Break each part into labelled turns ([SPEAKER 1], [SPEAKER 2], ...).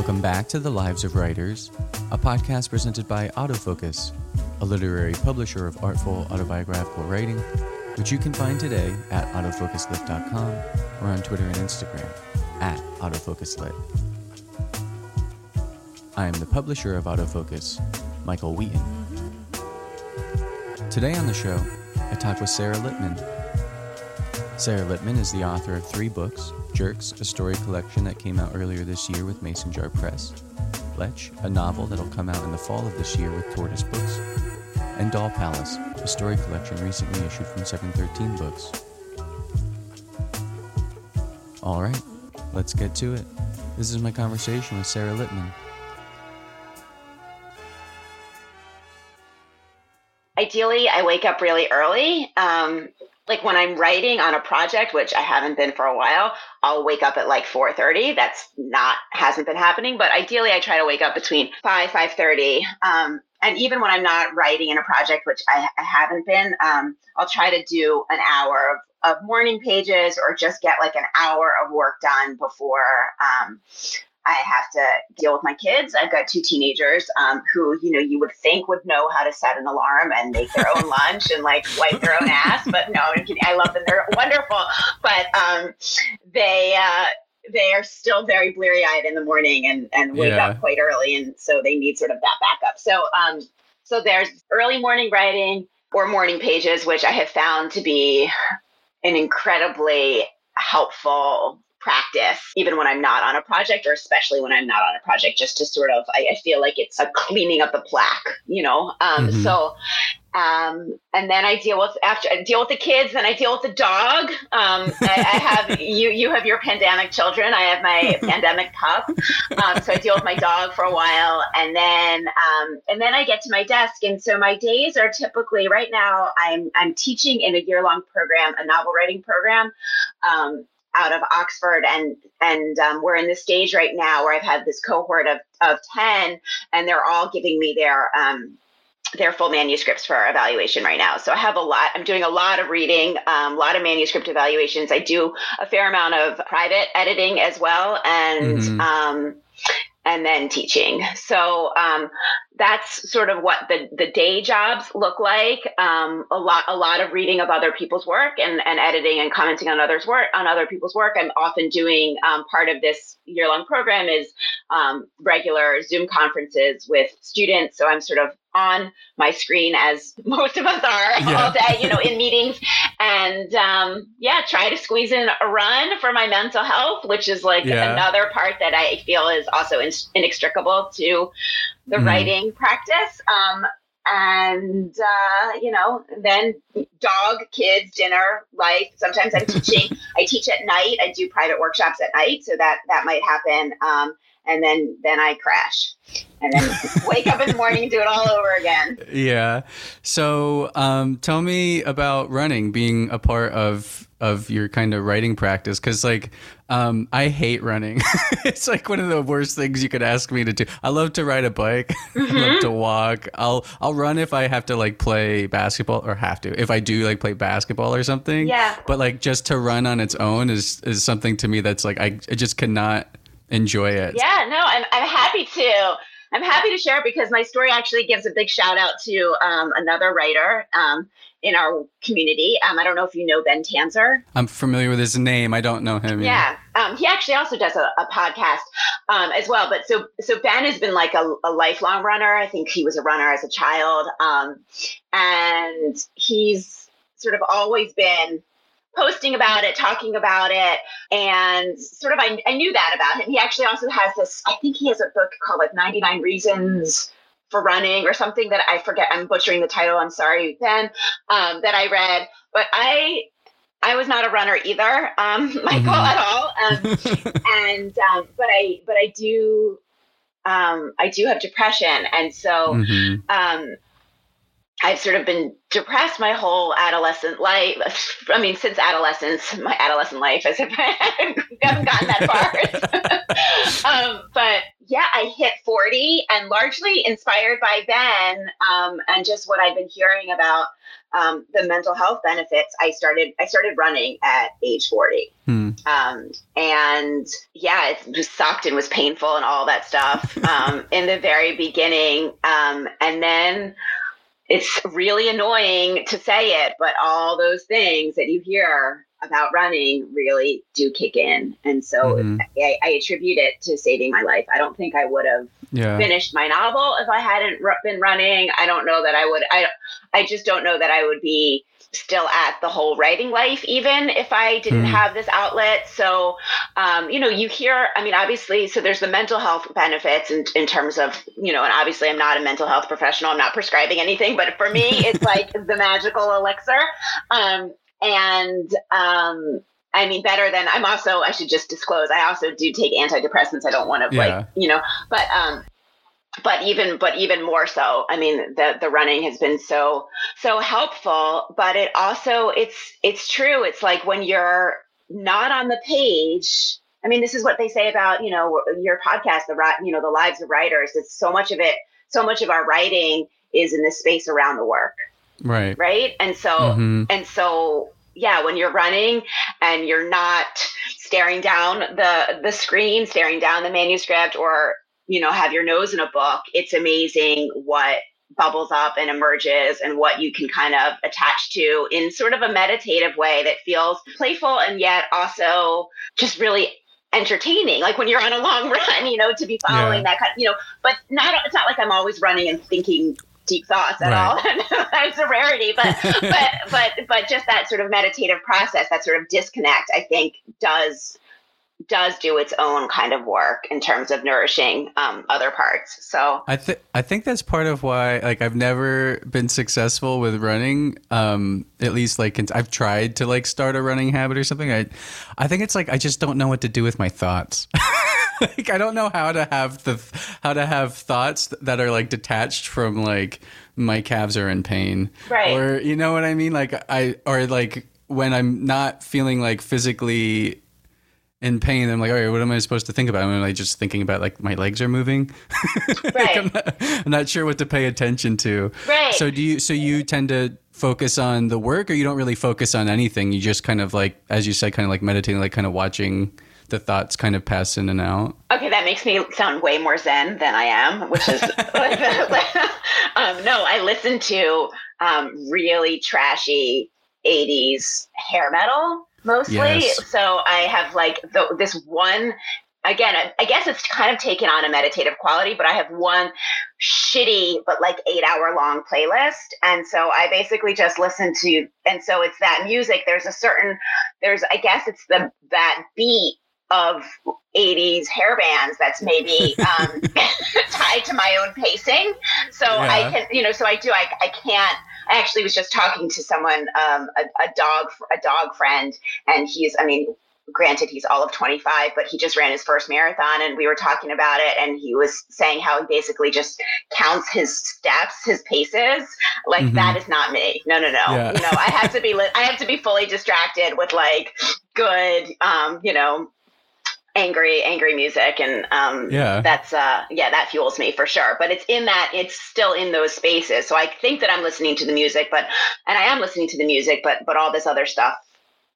[SPEAKER 1] Welcome back to The Lives of Writers, a podcast presented by Autofocus, a literary publisher of artful autobiographical writing, which you can find today at autofocuslit.com or on Twitter and Instagram at autofocuslit. I am the publisher of Autofocus, Michael Wheaton. Today on the show, I talk with Sara Lippmann. Sara Lippmann is the author of three books Jerks, a story collection that came out earlier this year with Mason Jar Press, Lech, a novel that'll come out in the fall of this year with Tortoise Books, and Doll Palace, a story collection recently issued from 713 Books. All right, let's get to it. This is my conversation with Sara Lippmann.
[SPEAKER 2] Ideally, I wake up really early. Um, like when I'm writing on a project, which I haven't been for a while, I'll wake up at like 4:30. That's not hasn't been happening, but ideally, I try to wake up between 5 5:30. Um, and even when I'm not writing in a project, which I, I haven't been, um, I'll try to do an hour of, of morning pages or just get like an hour of work done before um, I have to deal with my kids. I've got two teenagers um, who, you know, you would think would know how to set an alarm and make their own lunch and like wipe their own ass, but no, I love them. They're wonderful, but um, they. Uh, they are still very bleary eyed in the morning and, and wake yeah. up quite early. And so they need sort of that backup. So, um, so there's early morning writing or morning pages, which I have found to be an incredibly helpful practice, even when I'm not on a project, or especially when I'm not on a project, just to sort of, I, I feel like it's a cleaning of the plaque, you know? Um, mm-hmm. So, um, and then I deal with after I deal with the kids, then I deal with the dog. Um, I, I, have you, you have your pandemic children. I have my pandemic pup. Um, so I deal with my dog for a while, and then um, and then I get to my desk. And so my days are typically right now. I'm I'm teaching in a year long program, a novel writing program. Out of Oxford, and and um, we're in the stage right now where I've had this cohort of of ten, and they're all giving me their um, their full manuscripts for evaluation right now. So I have a lot. I'm doing a lot of reading, um, a lot of manuscript evaluations. I do a fair amount of private editing as well, and mm-hmm. um, and then teaching. So um, that's sort of what the, the day jobs look like. Um, a lot a lot of reading of other people's work and, and editing and commenting on others work on other people's work. I'm often doing um, part of this year long program is um, regular Zoom conferences with students. So I'm sort of on my screen as most of us are yeah. all day, you know, in meetings. And um, yeah, try to squeeze in a run for my mental health, which is like yeah. another part that I feel is also in, inextricable to the mm. writing practice. Um, and uh, you know, then dog, kids, dinner, life. Sometimes I'm teaching. I teach at night. I do private workshops at night, so that that might happen. Um, and then then I crash and then wake up in the morning and do it all over again.
[SPEAKER 1] Yeah. So um, tell me about running being a part of of your kind of writing practice because like um, I hate running. it's like one of the worst things you could ask me to do. I love to ride a bike. Mm-hmm. I love mm-hmm. to walk. I'll I'll run if I have to like play basketball or have to. If I do like play basketball or something.
[SPEAKER 2] Yeah.
[SPEAKER 1] But like just to run on its own is is something to me that's like I, I just cannot enjoy it.
[SPEAKER 2] Yeah, no, I'm, I'm happy to. I'm happy to share because my story actually gives a big shout out to um, another writer um, in our community. Um, I don't know if you know Ben Tanzer.
[SPEAKER 1] I'm familiar with his name. I don't know him.
[SPEAKER 2] Yeah, um, he actually also does a, a podcast um, as well. But so so Ben has been like a, a, lifelong runner. I think he was a runner as a child, um, and he's sort of always been posting about it, talking about it, and sort of I, I knew that about him. He actually also has this, I think he has a book called like 99 Reasons for Running or something that I forget. I'm butchering the title. I'm sorry, Ben, um, that I read. But I I was not a runner either, um, Michael, mm-hmm. at all. Um, and um, but I but I do um, I do have depression, and so mm-hmm. um, I've sort of been depressed my whole adolescent life. I mean, since adolescence, my adolescent life, as if I haven't gotten that far. um, but yeah, I hit 40 and largely inspired by Ben um, and just what I've been hearing about um, the mental health benefits. I started I started running at age 40. Hmm. Um, and yeah, it just sucked and was painful and all that stuff um, in the very beginning. Um, and then it's really annoying to say it, but all those things that you hear about running really do kick in. And so mm-hmm. I, I, attribute it to saving my life. I don't think I would have yeah. finished my novel if I hadn't r- been running. I don't know that I would, I, I just don't know that I would be still at the whole writing life, even if I didn't mm. have this outlet. So, um, you know, you hear, I mean, obviously, so there's the mental health benefits in, in terms of, you know, and obviously I'm not a mental health professional. I'm not prescribing anything, but for me, it's like the magical elixir. Um, and um, I mean, better than I'm also, I should just disclose, I also do take antidepressants. I don't want to, yeah. like, you know, but, um, but even, but even more so, I mean, the, the running has been so, so helpful, but it also, it's, it's true. It's like when you're not on the page, I mean, this is what they say about, you know, your podcast, the, you know, the lives of writers. It's so much of it, so much of our writing is in this space around the work
[SPEAKER 1] right
[SPEAKER 2] right and so mm-hmm. and so yeah when you're running and you're not staring down the the screen staring down the manuscript or you know have your nose in a book it's amazing what bubbles up and emerges and what you can kind of attach to in sort of a meditative way that feels playful and yet also just really entertaining like when you're on a long run you know to be following yeah. that kind of, you know but not it's not like i'm always running and thinking deep thoughts at right. all. it's a rarity, but but but but just that sort of meditative process, that sort of disconnect, I think does does do its own kind of work in terms of nourishing um, other parts. So
[SPEAKER 1] I think I think that's part of why like I've never been successful with running. Um, at least like I've tried to like start a running habit or something. I I think it's like I just don't know what to do with my thoughts. like I don't know how to have the how to have thoughts that are like detached from like my calves are in pain.
[SPEAKER 2] Right.
[SPEAKER 1] Or you know what I mean? Like I or like when I'm not feeling like physically in pain, I'm like, all right, what am I supposed to think about? I'm I like just thinking about like my legs are moving?
[SPEAKER 2] Right. like
[SPEAKER 1] I'm, not, I'm not sure what to pay attention to.
[SPEAKER 2] Right.
[SPEAKER 1] So do you? So you tend to focus on the work, or you don't really focus on anything? You just kind of like, as you said, kind of like meditating, like kind of watching the thoughts kind of pass in and out.
[SPEAKER 2] Okay, that makes me sound way more zen than I am, which is um, no. I listen to um, really trashy '80s hair metal mostly. Yes. So I have like the, this one. Again, I, I guess it's kind of taken on a meditative quality, but I have one shitty but like eight hour long playlist and so i basically just listen to and so it's that music there's a certain there's i guess it's the that beat of 80s hair bands that's maybe um, tied to my own pacing. So yeah. I can, you know, so I do, I, I can't, I actually was just talking to someone, um, a, a dog, a dog friend, and he's, I mean, granted he's all of 25 but he just ran his first marathon and we were talking about it and he was saying how he basically just counts his steps his paces like mm-hmm. that is not me no no no yeah. you know i have to be i have to be fully distracted with like good um you know angry angry music and um yeah. that's uh yeah that fuels me for sure. But it's in that it's still in those spaces. So i think that i'm listening to the music but and i am listening to the music but but all this other stuff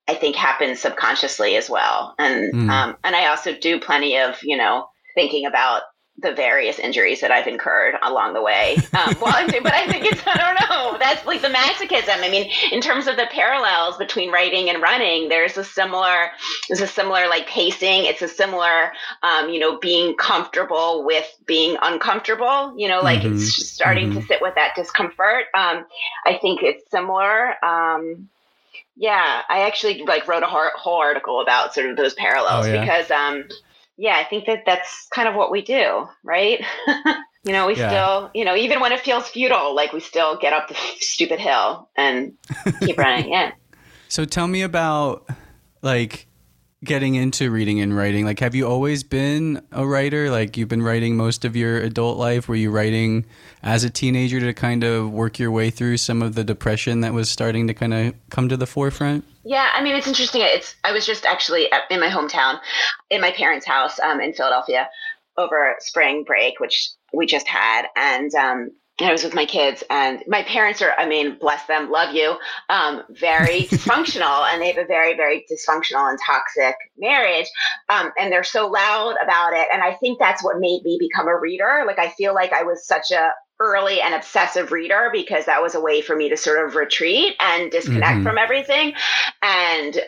[SPEAKER 2] i think happens subconsciously as well. And mm. um and i also do plenty of you know thinking about the various injuries that I've incurred along the way. Um, well, but I think it's, I don't know, that's like the masochism. I mean, in terms of the parallels between writing and running, there's a similar, there's a similar like pacing. It's a similar, um, you know, being comfortable with being uncomfortable, you know, like mm-hmm. it's starting mm-hmm. to sit with that discomfort. Um, I think it's similar. Um, yeah, I actually like wrote a whole article about sort of those parallels oh, yeah? because, um, yeah, I think that that's kind of what we do, right? you know, we yeah. still, you know, even when it feels futile, like we still get up the stupid hill and keep running. Yeah.
[SPEAKER 1] So tell me about like getting into reading and writing. Like, have you always been a writer? Like, you've been writing most of your adult life. Were you writing as a teenager to kind of work your way through some of the depression that was starting to kind of come to the forefront?
[SPEAKER 2] Yeah, I mean, it's interesting. It's I was just actually in my hometown, in my parents' house um, in Philadelphia, over spring break, which we just had, and um, I was with my kids, and my parents are, I mean, bless them, love you, um, very dysfunctional, and they have a very, very dysfunctional and toxic marriage. Um, and they're so loud about it. And I think that's what made me become a reader. Like, I feel like I was such a early and obsessive reader because that was a way for me to sort of retreat and disconnect mm-hmm. from everything. And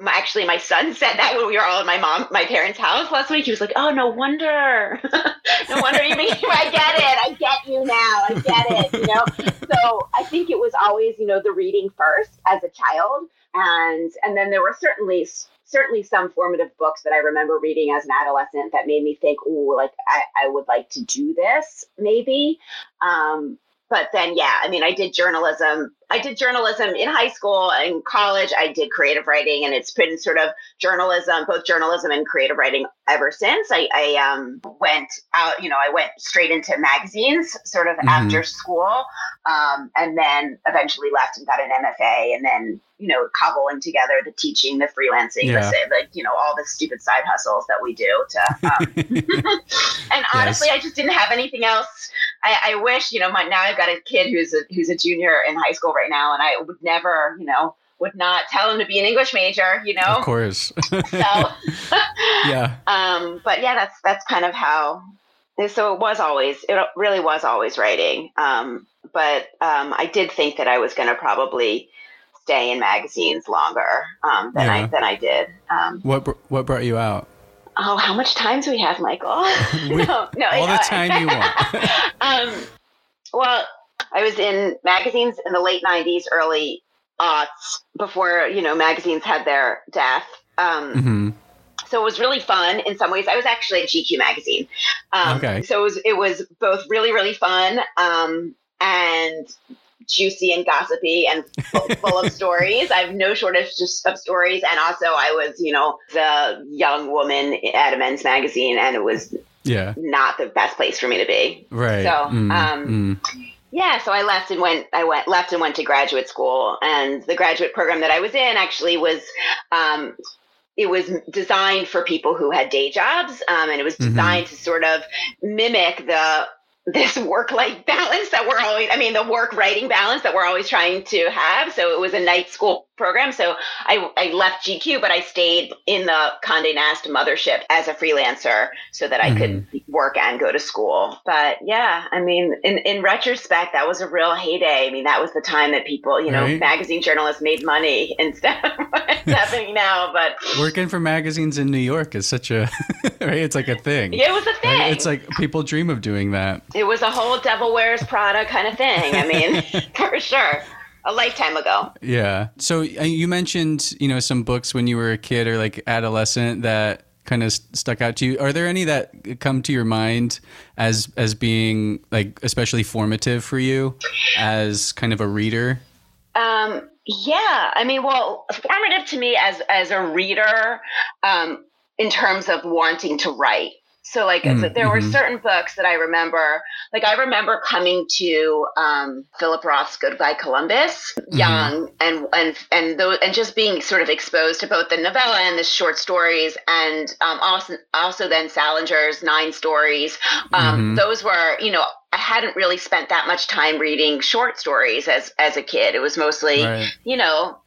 [SPEAKER 2] my, actually my son said that when we were all at my mom my parents house last week. He was like oh no wonder. No wonder you make i get it. I get you now. I get it you know? So i think it was always you know the reading first as a child. And and then there were certainly certainly some formative books that i remember reading as an adolescent that made me think oh like I, I would like to do this maybe. Um but then yeah i mean i did journalism i did journalism in high school and college i did creative writing and it's been sort of journalism both journalism and creative writing ever since i, I um, went out you know i went straight into magazines sort of mm-hmm. after school um, and then eventually left and got an mfa and then you know cobbling together the teaching the freelancing yeah. the, like you know all the stupid side hustles that we do to um, and honestly yes. i just didn't have anything else I, I wish, you know, my, now I've got a kid who's a, who's a junior in high school right now, and I would never, you know, would not tell him to be an English major, you know.
[SPEAKER 1] Of course. so,
[SPEAKER 2] yeah. Um, but yeah, that's that's kind of how. So it was always, it really was always writing. Um, but um, I did think that I was going to probably stay in magazines longer um, than yeah. I than I did. Um,
[SPEAKER 1] what what brought you out?
[SPEAKER 2] Oh, how much time do we have, Michael?
[SPEAKER 1] we, no, no, all the time you want.
[SPEAKER 2] um, well, I was in magazines in the late '90s, early aughts, before you know magazines had their death. Um, mm-hmm. So it was really fun in some ways. I was actually at GQ magazine. Um, okay. So it was it was both really really fun um, and juicy and gossipy and full, of stories. I have no shortage of stories. And also, I was, you know, the young woman at a men's magazine, and it was yeah not the best place for me to be.
[SPEAKER 1] Right.
[SPEAKER 2] So, mm, um, mm. yeah, so I left and went. I went left and went to graduate school, and the graduate program that I was in actually was. Um, it was designed for people who had day jobs, um, and it was mm-hmm. designed mm-hmm. to sort of mimic the this work life balance that we're always i mean the work writing balance that we're always trying to have. So it was a night school program so i, I left gq but i stayed in the conde nast mothership as a freelancer so that i mm-hmm. could work and go to school but yeah i mean in, in retrospect that was a real heyday i mean that was the time that people you know right. magazine journalists made money instead of what's happening now but
[SPEAKER 1] working for magazines in new york is such a right it's like a thing
[SPEAKER 2] it was a thing right?
[SPEAKER 1] it's like people dream of doing that
[SPEAKER 2] it was a whole Devil Wears Prada kind of thing. I mean, for sure. A lifetime ago.
[SPEAKER 1] Yeah. So uh, you mentioned, you know, some books when you were a kid or like adolescent that kind of stuck out to you. Are there any that come to your mind as as being like especially formative for you as kind of a reader?
[SPEAKER 2] Um, yeah, I mean, well, formative to me as as a reader, um, in terms of wanting to write. So like mm, there were mm-hmm. certain books that I remember. Like I remember coming to um, Philip Roth's Goodbye Columbus, mm-hmm. young, and and and those, and just being sort of exposed to both the novella and the short stories, and um, also also then Salinger's nine stories. Um, mm-hmm. Those were you know I hadn't really spent that much time reading short stories as as a kid. It was mostly right. you know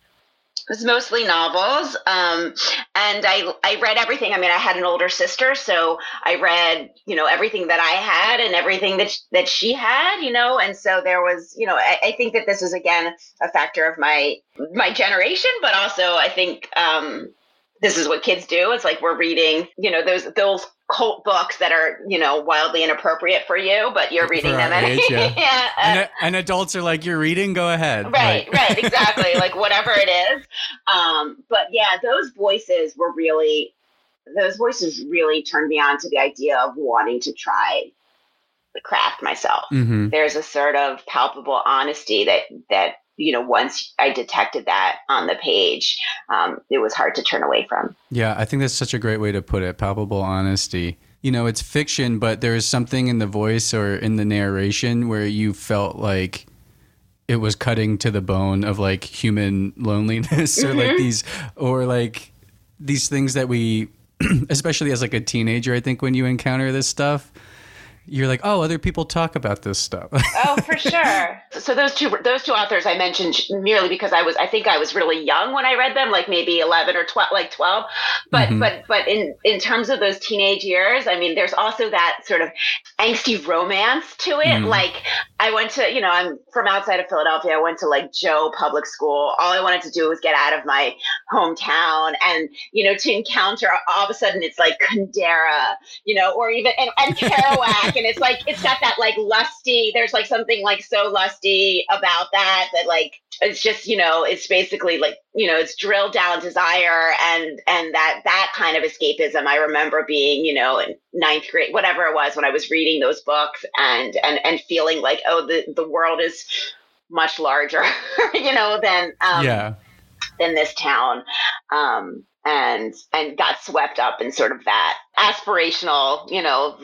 [SPEAKER 2] it was mostly novels um, and I, I read everything. I mean i had an older sister so i read you know everything that i had and everything that, that she had you know and so there was you know I, I think that this is again a factor of my my generation but also i think um, this is what kids do. It's like we're reading, you know, those those cult books that are, you know, wildly inappropriate for you, but you're reading for them. Age,
[SPEAKER 1] yeah. yeah uh, and, and, adults are like, you're reading, go ahead.
[SPEAKER 2] Right, like. right, exactly. like whatever it is. Um, but yeah, those voices were really, those voices really turned me on to the idea of wanting to try the craft myself. Mm-hmm. There's a sort of palpable honesty that that you know, once I detected that on the page, um, it was hard to turn away from.
[SPEAKER 1] Yeah, I think that's such a great way to put it palpable honesty. You know, it's fiction, but there's something in the voice or in the narration where you felt like it was cutting to the bone of like human loneliness or mm-hmm. like these, or like these things that we especially as like a teenager, I think when you encounter this stuff, you're like, oh, other people talk about this stuff.
[SPEAKER 2] oh, for sure. So those two those two authors I mentioned merely because I was I think I was really young when I read them, like maybe eleven or twelve, like twelve. But mm-hmm. but but in in terms of those teenage years, I mean, there's also that sort of angsty romance to it. Mm. Like I went to, you know, I'm from outside of Philadelphia. I went to like Joe Public School. All I wanted to do was get out of my hometown, and you know, to encounter all of a sudden it's like Kundera, you know, or even and, and Kerouac and it's like it's got that like lusty there's like something like so lusty about that that like it's just you know it's basically like you know it's drilled down desire and and that that kind of escapism. I remember being you know in ninth grade whatever it was when i was reading those books and and and feeling like oh the the world is much larger you know than um yeah. than this town. Um and and got swept up in sort of that aspirational, you know,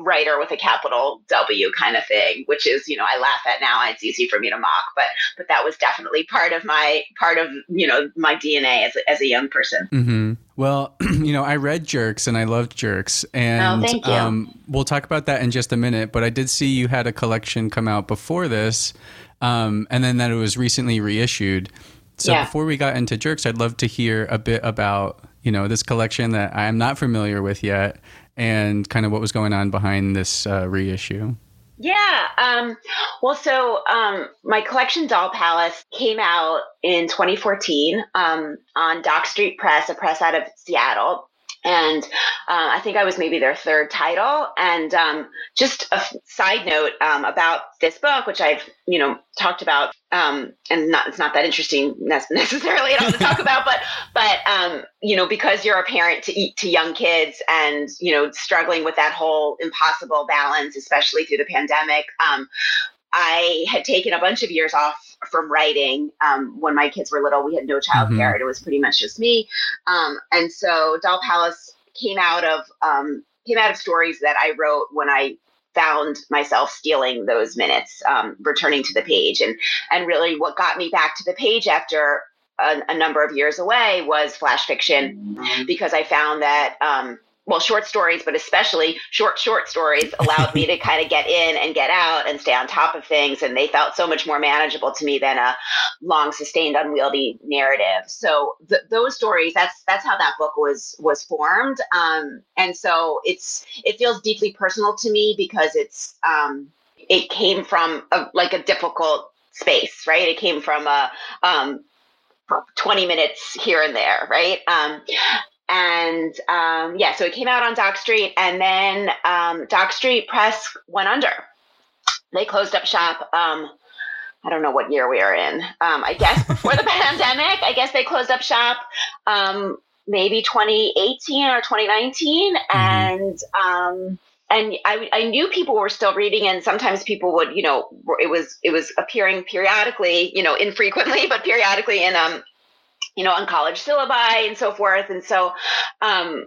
[SPEAKER 2] writer with a capital W kind of thing, which is, you know, I laugh at now and it's easy for me to mock, but but that was definitely part of my part of, you know, my DNA as a, as a young person.
[SPEAKER 1] Mm-hmm. Well, you know, I read Jerks and I loved Jerks, and
[SPEAKER 2] oh, thank you. Um,
[SPEAKER 1] we'll talk about that in just a minute. But I did see you had a collection come out before this, um, and then that it was recently reissued. So yeah. before we got into jerks, I'd love to hear a bit about you know this collection that I am not familiar with yet, and kind of what was going on behind this uh, reissue.
[SPEAKER 2] Yeah. Um, well, so um, my collection, Doll Palace, came out in 2014 um, on Dock Street Press, a press out of Seattle and uh, I think I was maybe their third title. And um, just a side note um, about this book, which I've you know talked about, um, and not it's not that interesting necessarily at all to talk about, but but um, you know because you're a parent to eat to young kids and you know struggling with that whole impossible balance, especially through the pandemic. I had taken a bunch of years off from writing um, when my kids were little. We had no childcare, mm-hmm. and it was pretty much just me. Um, and so Doll Palace came out of um, came out of stories that I wrote when I found myself stealing those minutes, um, returning to the page, and and really what got me back to the page after a, a number of years away was flash fiction, mm-hmm. because I found that um, well, short stories, but especially short, short stories allowed me to kind of get in and get out and stay on top of things. And they felt so much more manageable to me than a long, sustained, unwieldy narrative. So th- those stories, that's that's how that book was was formed. Um, and so it's it feels deeply personal to me because it's um, it came from a, like a difficult space, right? It came from a um, 20 minutes here and there, right? Um, and um, yeah, so it came out on Dock Street, and then um, Dock Street Press went under. They closed up shop. Um, I don't know what year we are in. Um, I guess before the pandemic. I guess they closed up shop um, maybe 2018 or 2019, mm-hmm. and um, and I, I knew people were still reading and sometimes people would you know it was it was appearing periodically you know infrequently but periodically in um you know, on college syllabi and so forth. And so um,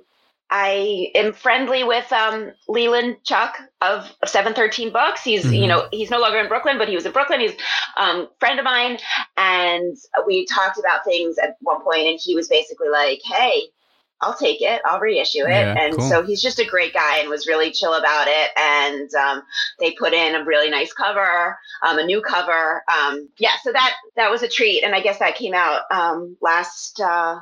[SPEAKER 2] I am friendly with um, Leland Cheuk of, 713 Books. He's, mm-hmm. you know, he's no longer in Brooklyn, but he was in Brooklyn. He's a um, friend of mine. And we talked about things at one point, and he was basically like, hey, I'll take it. I'll reissue it. Yeah, and cool. so he's just a great guy and was really chill about it. And um, they put in a really nice cover, um, a new cover. Um, yeah, so that that was a treat. And I guess that came out um, last uh,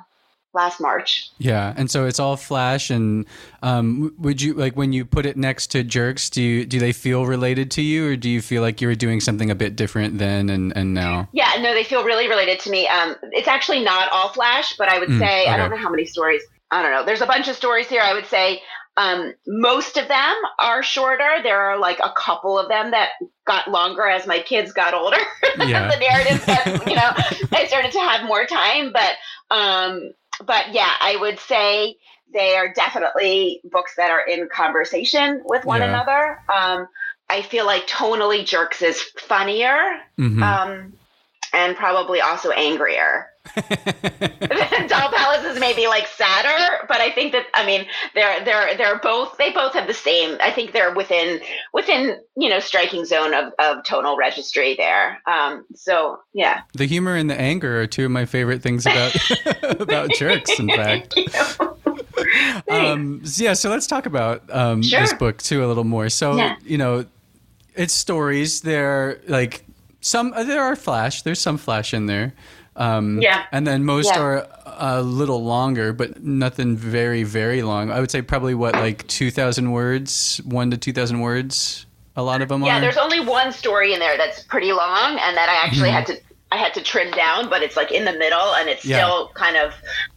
[SPEAKER 2] last March.
[SPEAKER 1] Yeah, and so it's all flash. And um, would you like when you put it next to Jerks? Do you do they feel related to you, or do you feel like you were doing something a bit different then and and now?
[SPEAKER 2] Yeah, no, they feel really related to me. Um, it's actually not all flash, but I would mm, say okay. I don't know how many stories I don't know. There's a bunch of stories here. I would say um, most of them are shorter. There are like a couple of them that got longer as my kids got older. Yeah. the narrative, you know, I started to have more time. But um, but yeah, I would say they are definitely books that are in conversation with one yeah. another. Um, I feel like tonally Jerks is funnier mm-hmm. um, and probably also angrier. Doll palaces may be like sadder, but I think that I mean they're they're they're both they both have the same. I think they're within within you know striking zone of, of tonal registry there. Um, so yeah,
[SPEAKER 1] the humor and the anger are two of my favorite things about about jerks. In fact, um, yeah, so let's talk about um,
[SPEAKER 2] Sure.
[SPEAKER 1] this book too a little more. So
[SPEAKER 2] Yeah.
[SPEAKER 1] you know, it's stories. They're like some. There are flash. There's some flash in there. Um,
[SPEAKER 2] Yeah.
[SPEAKER 1] And then most
[SPEAKER 2] Yeah.
[SPEAKER 1] are a little longer, but nothing very very long. I would say probably what like two thousand words, one to two thousand words. A lot of them
[SPEAKER 2] Yeah,
[SPEAKER 1] are.
[SPEAKER 2] there's only one story in there that's pretty long, and that I actually had to I had to trim down, but it's like in the middle, and it's
[SPEAKER 1] Mm-hmm. Yeah.
[SPEAKER 2] still kind of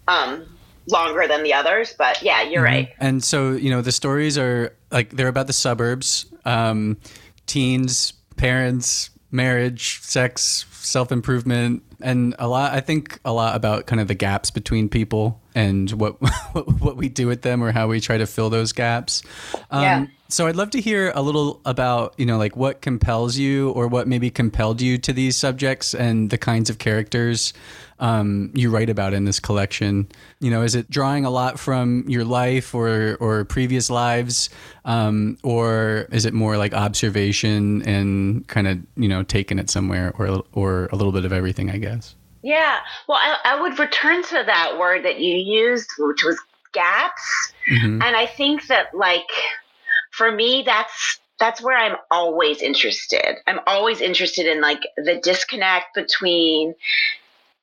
[SPEAKER 2] um, longer than the others. But yeah, you're right.
[SPEAKER 1] And so, you know, the stories are like they're about the suburbs, um, teens, parents, marriage, sex, self improvement, and a lot. I think a lot about kind of the gaps between people and what what we do with them or how we try to fill those gaps. Um,
[SPEAKER 2] Yeah.
[SPEAKER 1] So I'd love to hear a little about you know like what compels you or what maybe compelled you to these subjects and the kinds of characters um, you write about in this collection. You know, is it drawing a lot from your life or or previous lives, um, or is it more like observation and kind of you know taking it somewhere, or or a little bit of everything, I guess.
[SPEAKER 2] Yeah. Well, I, I would return to that word that you used, which was gaps.
[SPEAKER 1] Mhm.
[SPEAKER 2] And I think that like for me that's that's where I'm always interested. I'm always interested in like the disconnect between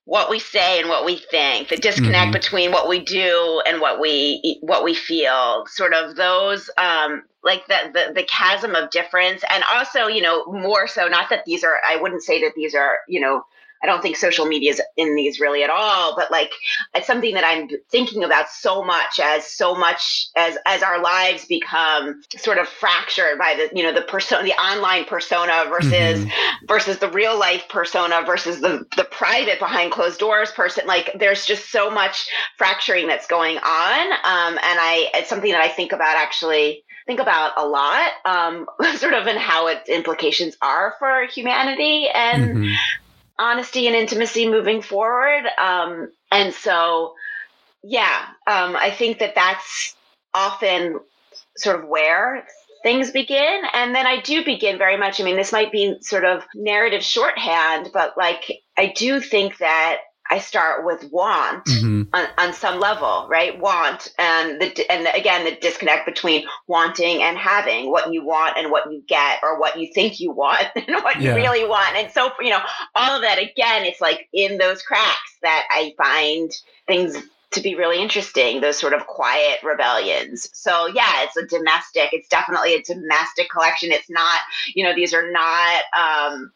[SPEAKER 2] what we say and what we think, the disconnect
[SPEAKER 1] Mhm.
[SPEAKER 2] between what we do and what we what we feel, sort of those um like the, the the chasm of difference and also, you know, more so not that these are I wouldn't say that these are, you know, I don't think social media is in these really at all, but like it's something that I'm thinking about so much as so much as as our lives become sort of fractured by the you know the persona the online persona versus
[SPEAKER 1] Mhm.
[SPEAKER 2] versus the real life persona versus the the private behind closed doors person like there's just so much fracturing that's going on um, and I it's something that I think about actually think about a lot um, sort of in how its implications are for humanity and
[SPEAKER 1] Mhm.
[SPEAKER 2] Honesty and intimacy moving forward. Um, and so, yeah, um, I think that that's often sort of where things begin. And then I do begin very much. I mean, this might be sort of narrative shorthand, but like I do think that I start with want
[SPEAKER 1] Mhm.
[SPEAKER 2] on, on some level, right? Want and the and the, again the disconnect between wanting and having what you want and what you get, or what you think you want and what
[SPEAKER 1] Yeah.
[SPEAKER 2] you really want. And so you know, all of that again, it's like in those cracks that I find things to be really interesting. Those sort of quiet rebellions. So yeah, it's a domestic. It's definitely a domestic collection. It's not, you know, these are not. um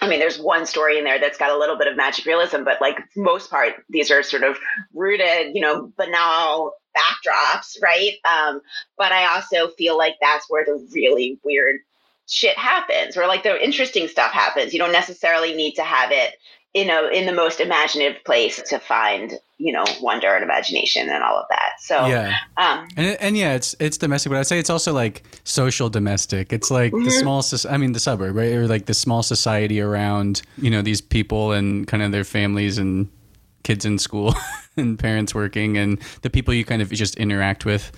[SPEAKER 2] I mean, there's one story in there that's got a little bit of magic realism, but like most part, these are sort of rooted, you know, banal backdrops, right? Um, but I also feel like that's where the really weird shit happens, or like the interesting stuff happens. You don't necessarily need to have it, you know, in the most imaginative place to find, you know, wonder and imagination and all of that. So,
[SPEAKER 1] Yeah.
[SPEAKER 2] um,
[SPEAKER 1] And, and yeah, it's it's domestic, but I'd say it's also like social domestic. It's like the
[SPEAKER 2] Mhm.
[SPEAKER 1] small, I mean, the suburb, right? Or like the small society around, you know, these people and kind of their families and kids in school and parents working and the people you kind of just interact with.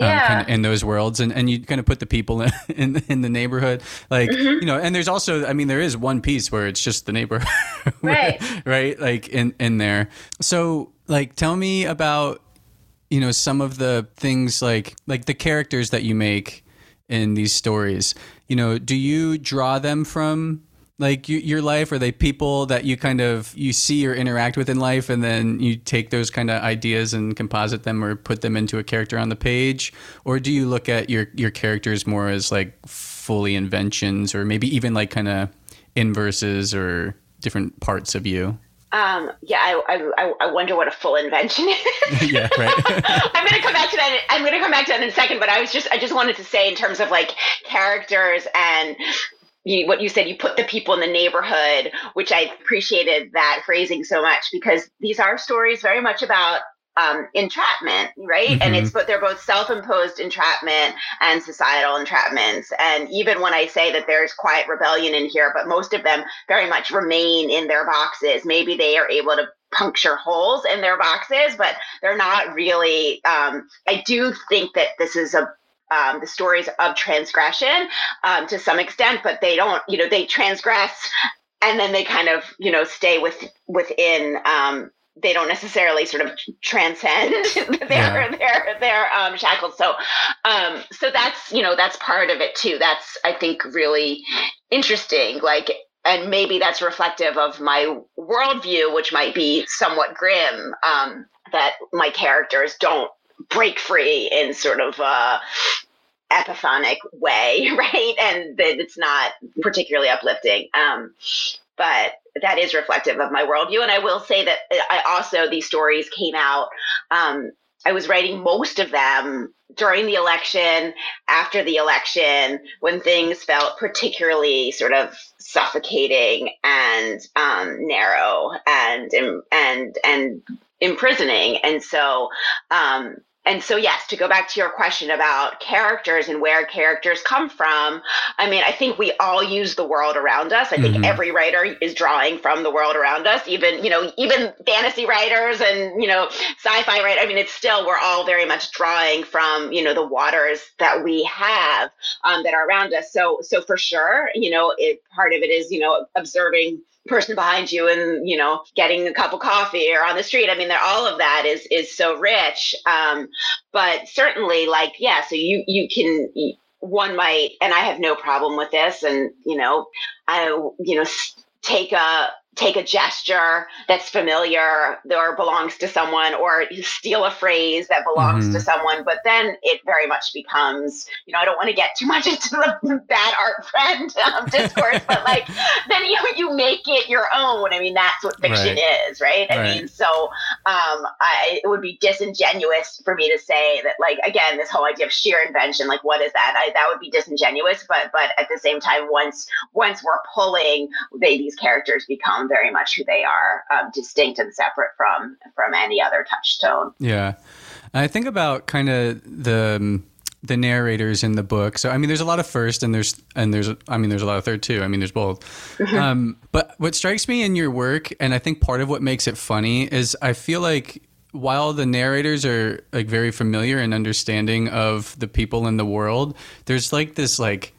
[SPEAKER 1] Um,
[SPEAKER 2] Yeah.
[SPEAKER 1] kind of in those worlds, and, and you kind of put the people in in, in the neighborhood, like
[SPEAKER 2] Mm-hmm.
[SPEAKER 1] you know. And there's also, I mean, there is one piece where it's just the neighborhood,
[SPEAKER 2] Right.
[SPEAKER 1] right? Like in in there. So, like, tell me about you know some of the things like like the characters that you make in these stories you know do you draw them from like you, your life are they people that you kind of you see or interact with in life and then you take those kind of ideas and composite them or put them into a character on the page or do you look at your your characters more as like fully inventions or maybe even like kind of inverses or different parts of you
[SPEAKER 2] um, yeah, I, I, I wonder what a full invention is.
[SPEAKER 1] yeah right
[SPEAKER 2] I'm going to come back to that. I'm going to come back to that in a second. But I was just, I just wanted to say in terms of like characters and you, what you said, you put the people in the neighborhood, which I appreciated that phrasing so much because these are stories very much about um, entrapment, right? And
[SPEAKER 1] Mhm.
[SPEAKER 2] it's but they're both self-imposed entrapment and societal entrapments. And even when I say that there's quiet rebellion in here, but most of them very much remain in their boxes. Maybe they are able to puncture holes in their boxes, but they're not really. Um, I do think that this is a um, the stories of transgression um, to some extent, but they don't. You know, they transgress and then they kind of you know stay with within um, they don't necessarily sort of transcend their yeah. their their um, shackles. So, um, so that's you know that's part of it too. That's I think really interesting. Like, and maybe that's reflective of my worldview, which might be somewhat grim. Um, that my characters don't break free in sort of a epiphanic way, right? And that it's not particularly uplifting. Um, but that is reflective of my worldview. And I will say that I also, these stories came out. Um, I was writing most of them during the election, after the election, when things felt particularly sort of suffocating and um, narrow and and and imprisoning. And so um, and so yes to go back to your question about characters and where characters come from i mean i think we all use the world around us i think mm-hmm. every writer is drawing from the world around us even you know even fantasy writers and you know sci-fi writers i mean it's still we're all very much drawing from you know the waters that we have um, that are around us so so for sure you know it part of it is you know observing person behind you and you know getting a cup of coffee or on the street. I mean all of that is is so rich. Um but certainly like yeah so you you can one might and i have no problem with this and you know i you know take a take a gesture that's familiar or belongs to someone or steal a phrase that belongs mm-hmm. to someone but then it very much becomes you know i don't want to get too much into the bad art friend um, discourse but like then you you make it your own i mean that's what fiction right. is right i right. mean so um I, it would be disingenuous for me to say that like again this whole idea of sheer invention like what is that I, that would be disingenuous but but at the same time once once we're pulling they these characters become very much who they are, um, distinct and separate from from any other touchstone.
[SPEAKER 1] Yeah, I think about kind of the um, the narrators in the book. So I mean, there's a lot of first, and there's and there's I mean, there's a lot of third too. I mean, there's both. Mm-hmm. Um, but what strikes me in your work, and I think part of what makes it funny, is I feel like while the narrators are like very familiar and understanding of the people in the world, there's like this like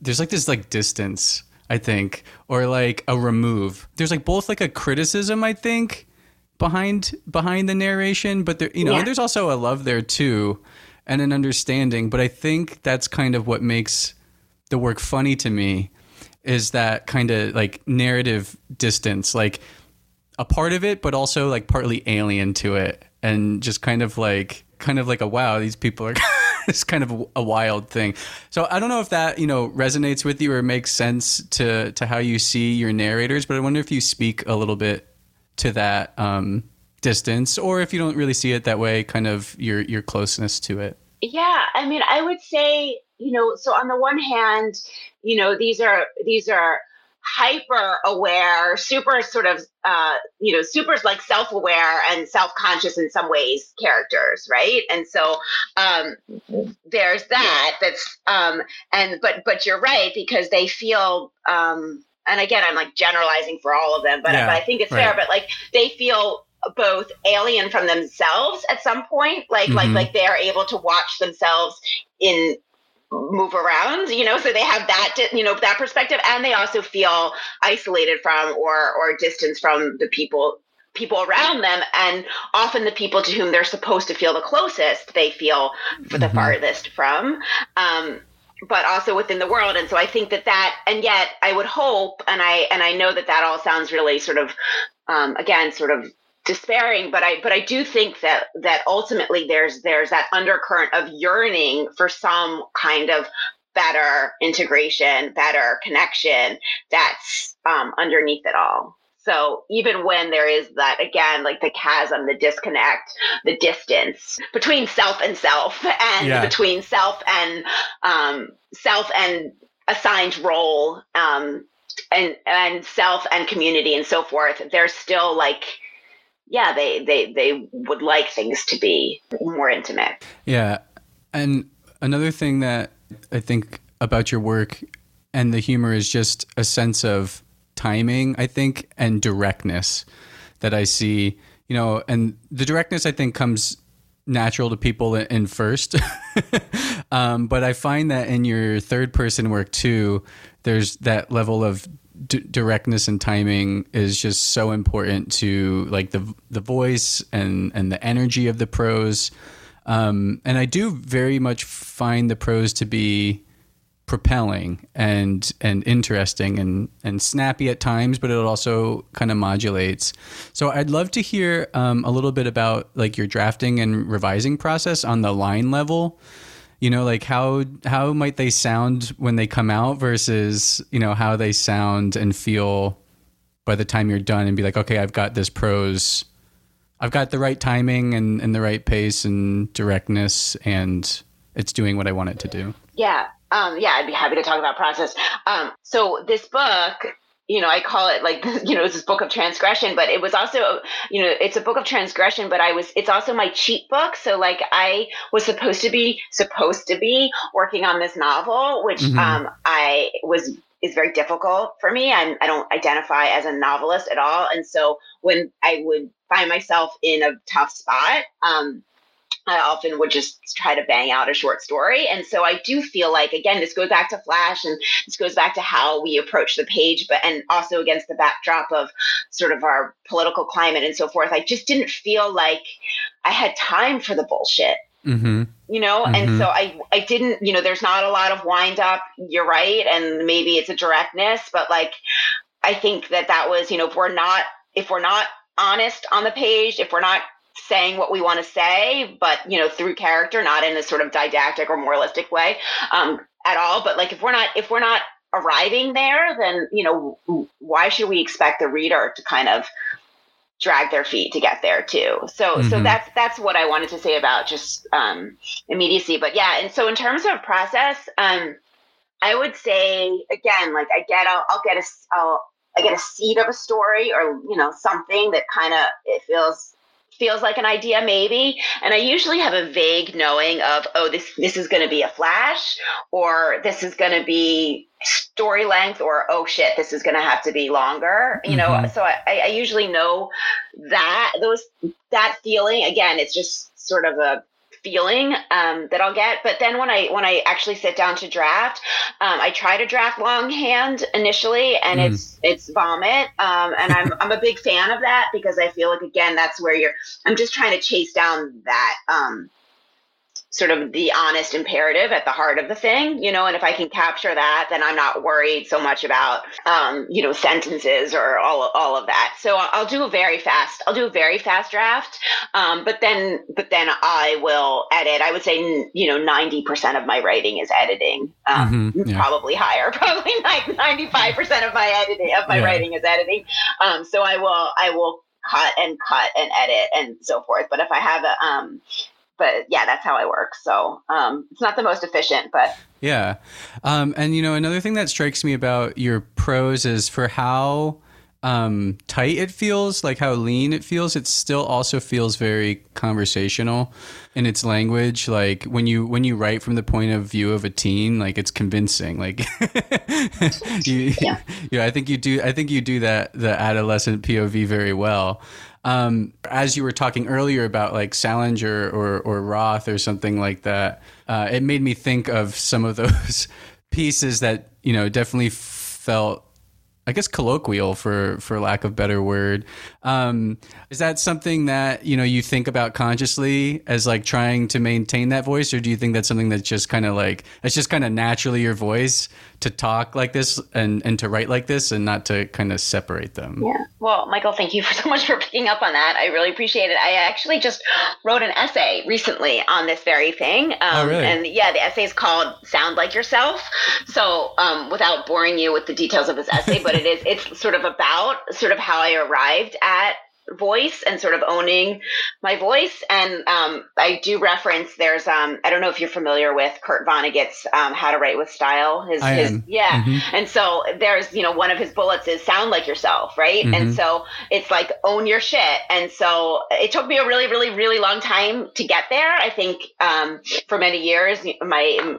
[SPEAKER 1] there's like this like distance I think, or like a remove. There's like both like a criticism, I think, behind behind the narration, but there, you know, yeah. there's also a love there too, and an understanding. But I think that's kind of what makes the work funny to me, is that kind of like narrative distance, like a part of it, but also like partly alien to it, and just kind of like kind of like a wow, these people are. it's kind of a wild thing. So I don't know if that you know resonates with you or makes sense to to how you see your narrators, but I wonder if you speak a little bit to that um, distance, or if you don't really see it that way, kind of your your closeness to it.
[SPEAKER 2] Yeah, I mean, I would say you know, so on the one hand, you know, these are these are hyper aware, super sort of, uh, you know, super like self aware and self conscious in some ways characters, right? And so um, there's that. That's um, and but but you're right because they feel. Um, and again, I'm like generalizing for all of them, but, yeah, but I think it's right. fair. But like they feel both alien from themselves at some point like mm-hmm. like like they are able to watch themselves in move around you know so they have that you know that perspective and they also feel isolated from or or distance from the people people around them and often the people to whom they're supposed to feel the closest they feel for the mm-hmm. farthest from um, but also within the world and so i think that that and yet i would hope and i and i know that that all sounds really sort of um, again sort of despairing but i but i do think that that ultimately there's there's that undercurrent of yearning for some kind of better integration better connection that's um, underneath it all so even when there is that again like the chasm the disconnect the distance between self and self and yeah. between self and um, self and assigned role um, and and self and community and so forth there's still like yeah, they they they would like things to be more intimate.
[SPEAKER 1] Yeah, and another thing that I think about your work and the humor is just a sense of timing, I think, and directness that I see. You know, and the directness I think comes natural to people in first. um, but I find that in your third person work too, there's that level of d- directness and timing is just so important to like the the voice and and the energy of the prose. Um, and I do very much find the prose to be propelling and and interesting and and snappy at times, but it also kind of modulates. So I'd love to hear um, a little bit about like your drafting and revising process on the line level. You know, like how how might they sound when they come out versus you know how they sound and feel by the time you're done and be like, okay, I've got this prose. I've got the right timing and, and the right pace and directness, and it's doing what I want it to do.
[SPEAKER 2] Yeah. Um, yeah, I'd be happy to talk about process. Um, so this book, you know, I call it like, you know, it's this book of transgression, but it was also, you know, it's a book of transgression, but I was, it's also my cheat book. So like I was supposed to be, supposed to be working on this novel, which, mm-hmm. um, I was, is very difficult for me. I'm, I don't identify as a novelist at all. And so when I would find myself in a tough spot, um, I often would just try to bang out a short story. And so I do feel like, again, this goes back to Flash and this goes back to how we approach the page, but and also against the backdrop of sort of our political climate and so forth. I just didn't feel like I had time for the bullshit. Mm-hmm. You know, mm-hmm. and so I, I didn't, you know, there's not a lot of wind up. You're right. And maybe it's a directness, but like, I think that that was, you know, if we're not, if we're not honest on the page, if we're not saying what we want to say, but you know, through character, not in a sort of didactic or moralistic way um, at all. But like, if we're not, if we're not arriving there, then you know, why should we expect the reader to kind of drag their feet to get there too? So, mm-hmm. so that's that's what I wanted to say about just um, immediacy. But yeah, and so in terms of process, um, I would say again, like I get, I'll, I'll get a, I'll, I get a seed of a story or you know something that kind of it feels feels like an idea maybe. And i usually have a vague knowing of oh this this is going to be a flash or this is going to be story length or oh shit this is going to have to be longer you mm-hmm. know so I, I usually know that those that feeling. Again it's just sort of a feeling um, that I'll get. But then when I when I actually sit down to draft, um, I try to draft longhand initially, and mm. it's it's vomit. Um, and I'm I'm a big fan of that because I feel like again that's where you're. I'm just trying to chase down that um, sort of the honest imperative at the heart of the thing, you know, and if I can capture that, then I'm not worried so much about, um, you know, sentences or all, all of that. So I'll do a very fast, I'll do a very fast draft. Um, but then, but then I will edit. I would say, you know, 90% of my writing is editing, um, mm-hmm, yeah. probably higher, probably like 95% of my editing, of my yeah. writing is editing. Um, so I will, I will cut and cut and edit and so forth. But if I have a, um, but yeah, that's how I work. So um, it's not the most efficient, but
[SPEAKER 1] yeah. Um, and you know, another thing that strikes me about your prose is for how um, tight it feels, like how lean it feels. It still also feels very conversational in its language. Like when you when you write from the point of view of a teen, like it's convincing. Like you, yeah. yeah, I think you do. I think you do that the adolescent POV very well. Um, as you were talking earlier about like Salinger or, or Roth or something like that, uh, it made me think of some of those pieces that you know definitely felt I guess colloquial for for lack of better word. Um, is that something that you know you think about consciously as like trying to maintain that voice, or do you think that's something that's just kind of like it's just kind of naturally your voice to talk like this and and to write like this, and not to kind of separate them?
[SPEAKER 2] Yeah. Well, Michael, thank you so much for picking up on that. I really appreciate it. I actually just wrote an essay recently on this very thing.
[SPEAKER 1] Um, oh, really?
[SPEAKER 2] And yeah, the essay is called "Sound Like Yourself." So, um, without boring you with the details of this essay, but it is it's sort of about sort of how I arrived at voice and sort of owning my voice. And um, I do reference there's um, I don't know if you're familiar with Kurt Vonnegut's um, How to Write with Style.
[SPEAKER 1] His, I his am.
[SPEAKER 2] yeah. Mm-hmm. And so there's you know one of his bullets is sound like yourself, right? Mm-hmm. And so it's like own your shit. And so it took me a really really really long time to get there. I think um, for many years my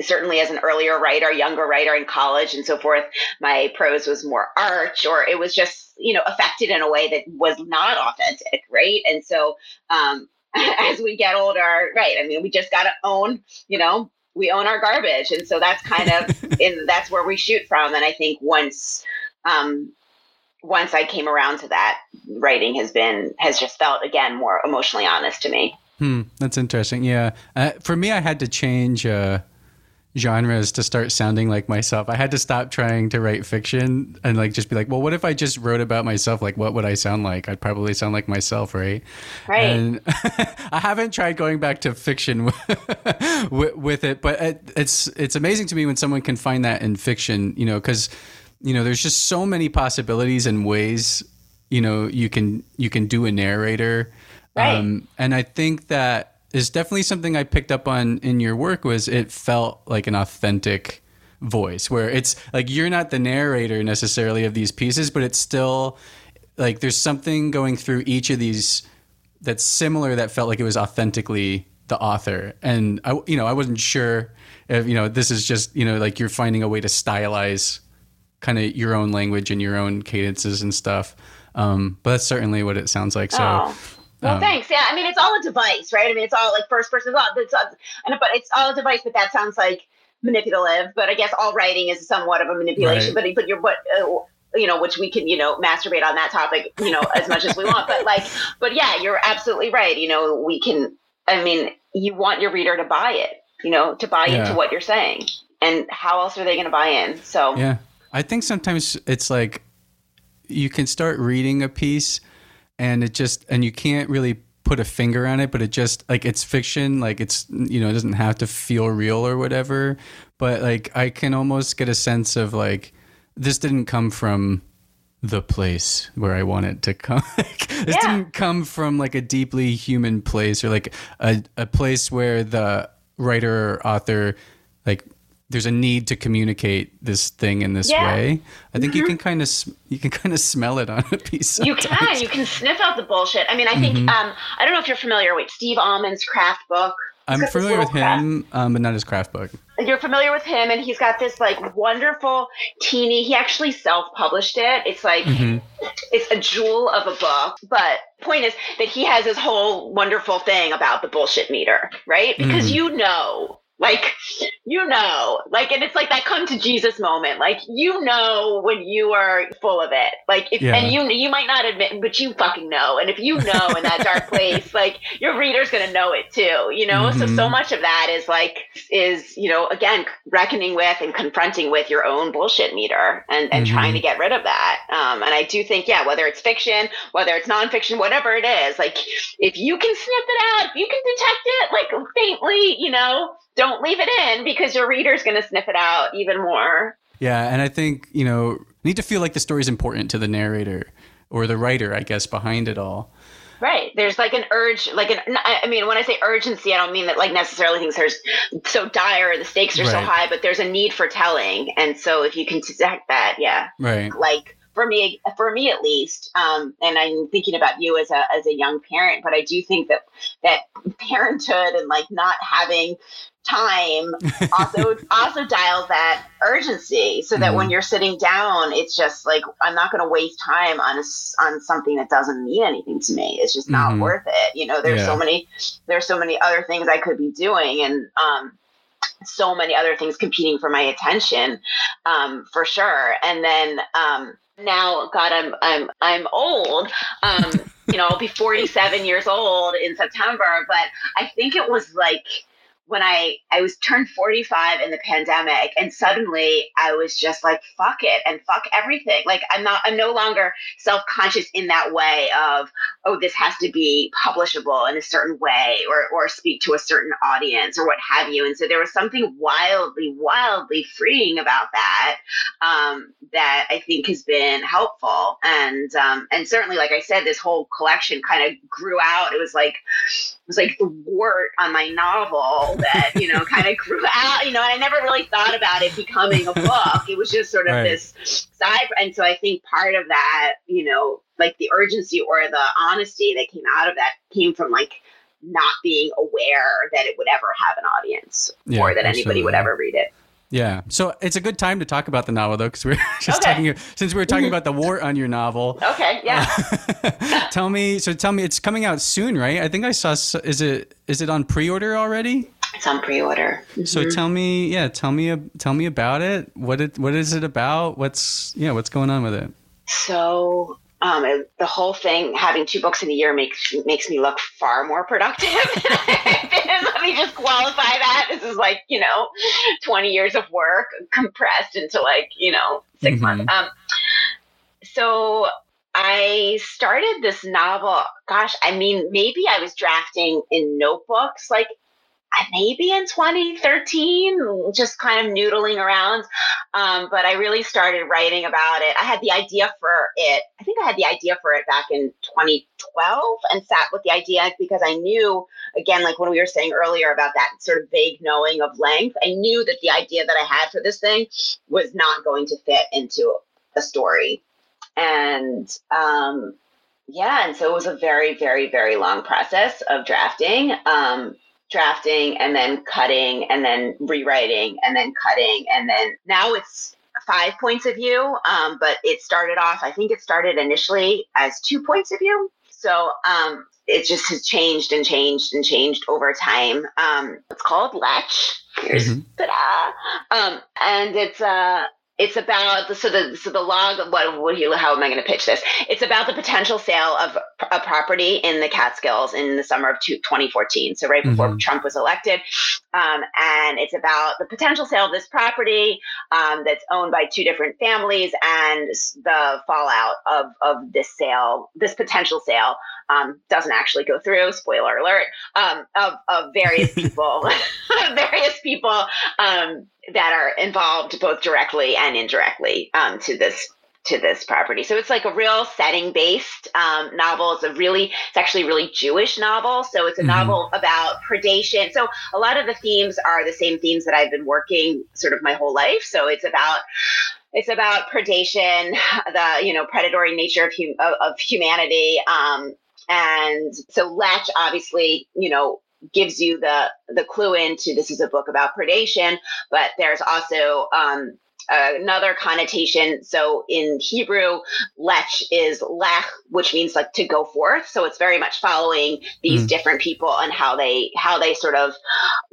[SPEAKER 2] certainly as an earlier writer, younger writer in college and so forth, my prose was more arch or it was just, you know, affected in a way that was not authentic, right? And so um, as we get older, right, I mean, we just got to own, you know, we own our garbage. And so that's kind of, in that's where we shoot from. And I think once, um, once I came around to that, writing has been has just felt again more emotionally honest to me.
[SPEAKER 1] Hmm, that's interesting. Yeah, uh, for me, I had to change uh, genres to start sounding like myself. I had to stop trying to write fiction and like just be like, well, what if I just wrote about myself? Like, what would I sound like? I'd probably sound like myself, right?
[SPEAKER 2] Right.
[SPEAKER 1] And I haven't tried going back to fiction with, with it, but it, it's it's amazing to me when someone can find that in fiction. You know, because you know, there's just so many possibilities and ways. You know, you can you can do a narrator.
[SPEAKER 2] Right.
[SPEAKER 1] Um, and I think that is definitely something I picked up on in your work was it felt like an authentic voice where it's like you're not the narrator necessarily of these pieces, but it's still like there's something going through each of these that's similar that felt like it was authentically the author. And I, you know, I wasn't sure if, you know, this is just, you know, like you're finding a way to stylize kind of your own language and your own cadences and stuff. Um, but that's certainly what it sounds like. So,
[SPEAKER 2] oh. Well, um, thanks. Yeah, I mean, it's all a device, right? I mean, it's all like first person thought. It's, and but it's all a device. But that sounds like manipulative. But I guess all writing is somewhat of a manipulation. Right. But but you're but. Uh, you know, which we can, you know, masturbate on that topic, you know, as much as we want. But like, but yeah, you're absolutely right. You know, we can. I mean, you want your reader to buy it. You know, to buy yeah. into what you're saying, and how else are they going to buy in? So
[SPEAKER 1] yeah, I think sometimes it's like you can start reading a piece and it just and you can't really put a finger on it but it just like it's fiction like it's you know it doesn't have to feel real or whatever but like i can almost get a sense of like this didn't come from the place where i want it to come this yeah. didn't come from like a deeply human place or like a, a place where the writer or author like there's a need to communicate this thing in this yeah. way. I think mm-hmm. you can kind of you can kind of smell it on a piece.
[SPEAKER 2] Sometimes. You can you can sniff out the bullshit. I mean, I think mm-hmm. um, I don't know if you're familiar with Steve Almond's craft book.
[SPEAKER 1] I'm familiar with him, um, but not his craft book.
[SPEAKER 2] You're familiar with him, and he's got this like wonderful teeny. He actually self-published it. It's like mm-hmm. it's a jewel of a book. But point is that he has this whole wonderful thing about the bullshit meter, right? Because mm. you know like, you know, like, and it's like that come to Jesus moment. Like, you know, when you are full of it. Like, if, yeah. and you, you might not admit, but you fucking know. And if you know in that dark place, like, your reader's going to know it too, you know? Mm-hmm. So, so much of that is like, is, you know, again, reckoning with and confronting with your own bullshit meter and, and mm-hmm. trying to get rid of that. Um, and I do think, yeah, whether it's fiction, whether it's nonfiction, whatever it is, like, if you can sniff it out, if you can detect it, like, faintly, you know, don't leave it in because your reader's going to sniff it out even more.
[SPEAKER 1] Yeah, and I think you know need to feel like the story's important to the narrator or the writer, I guess, behind it all.
[SPEAKER 2] Right. There's like an urge, like an. I mean, when I say urgency, I don't mean that like necessarily things are so dire, the stakes are right. so high, but there's a need for telling, and so if you can detect that, yeah,
[SPEAKER 1] right,
[SPEAKER 2] like for me for me at least um, and i'm thinking about you as a as a young parent but i do think that that parenthood and like not having time also also dials that urgency so that mm-hmm. when you're sitting down it's just like i'm not going to waste time on a, on something that doesn't mean anything to me it's just not mm-hmm. worth it you know there's yeah. so many there's so many other things i could be doing and um so many other things competing for my attention um for sure and then um now god i'm i'm i'm old. Um you know i'll be 47 years old in september but i think it was like when I I was turned 45 in the pandemic and suddenly I was just like fuck it and fuck everything. Like I'm not I'm no longer self-conscious in that way of oh this has to be publishable in a certain way or or speak to a certain audience or what have you. And so there was something wildly wildly freeing about that um, that I think has been helpful and um, and certainly like I said this whole collection kind of grew out. It was like was like the wart on my novel that you know kind of grew out you know and i never really thought about it becoming a book it was just sort of right. this side and so i think part of that you know like the urgency or the honesty that came out of that came from like not being aware that it would ever have an audience yeah, or that absolutely. anybody would ever read it
[SPEAKER 1] yeah. So it's a good time to talk about the novel, though, because we're just okay. talking, since we were talking about the war on your novel.
[SPEAKER 2] Okay. Yeah.
[SPEAKER 1] Uh, tell me, so tell me, it's coming out soon, right? I think I saw, is it, is it on pre order already?
[SPEAKER 2] It's on pre-order.
[SPEAKER 1] So tell me, yeah, tell me, tell me about it. What it, what is it about? What's, yeah, what's going on with it?
[SPEAKER 2] So um, it, the whole thing, having two books in a year makes makes me look far more productive. Let me just qualify that. This is like you know, twenty years of work compressed into like you know 6
[SPEAKER 1] Mhm.
[SPEAKER 2] months. Um, so I started this novel. Gosh, I mean, maybe I was drafting in notebooks, like maybe in 2013, just kind of noodling around. Um, but I really started writing about it. I had the idea for it. I think I had the idea for it back in 2012 and sat with the idea because I knew, again, like when we were saying earlier about that sort of vague knowing of length, I knew that the idea that I had for this thing was not going to fit into a story. And um, yeah, and so it was a very, very, very long process of drafting. Um, drafting and then cutting and then rewriting and then cutting and then now it's five points of view um, but it started off i think it started initially as two points of view so um, it just has changed and changed and changed over time um, it's called Lech Here's
[SPEAKER 1] Mhm.
[SPEAKER 2] ta-da! Um, and it's uh it's about the so the so the log what what you how am I going to pitch this? It's about the potential sale of a property in the Catskills in the summer of two, 2014. So right before
[SPEAKER 1] Mhm.
[SPEAKER 2] Trump was elected, um, and it's about the potential sale of this property um, that's owned by two different families and the fallout of of this sale, this potential sale. Um, doesn't actually go through. Spoiler alert! Um, of of various people, various people um, that are involved both directly and indirectly um, to this to this property. So it's like a real setting based um, novel. It's a really, it's actually a really Jewish novel. So it's a
[SPEAKER 1] Mhm.
[SPEAKER 2] novel about predation. So a lot of the themes are the same themes that I've been working sort of my whole life. So it's about it's about predation, the you know predatory nature of hum- of, of humanity, um, and so Lech obviously you know gives you the the clue into this is a book about predation, but there's also um, another connotation. So in Hebrew, lech is lech, which means like to go forth. So it's very much following these
[SPEAKER 1] Mm.
[SPEAKER 2] different people and how they how they sort of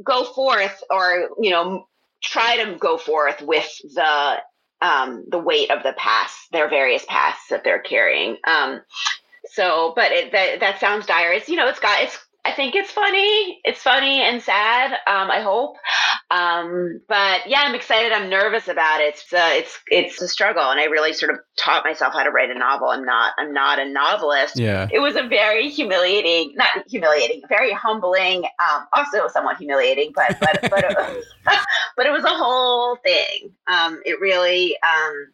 [SPEAKER 2] go forth or you know try to go forth with the um, the weight of the past, their various pasts that they're carrying. Um, so, but it, that that sounds dire. It's you know, it's got it's. I think it's funny. It's funny and sad. Um, I hope. Um, but yeah, I'm excited. I'm nervous about it. It's uh, it's it's a struggle, and I really sort of taught myself how to write a novel. I'm not I'm not a novelist.
[SPEAKER 1] Yeah.
[SPEAKER 2] It was a very humiliating, not humiliating, very humbling. Um, also somewhat humiliating, but but but it, but it was a whole thing. Um, it really um,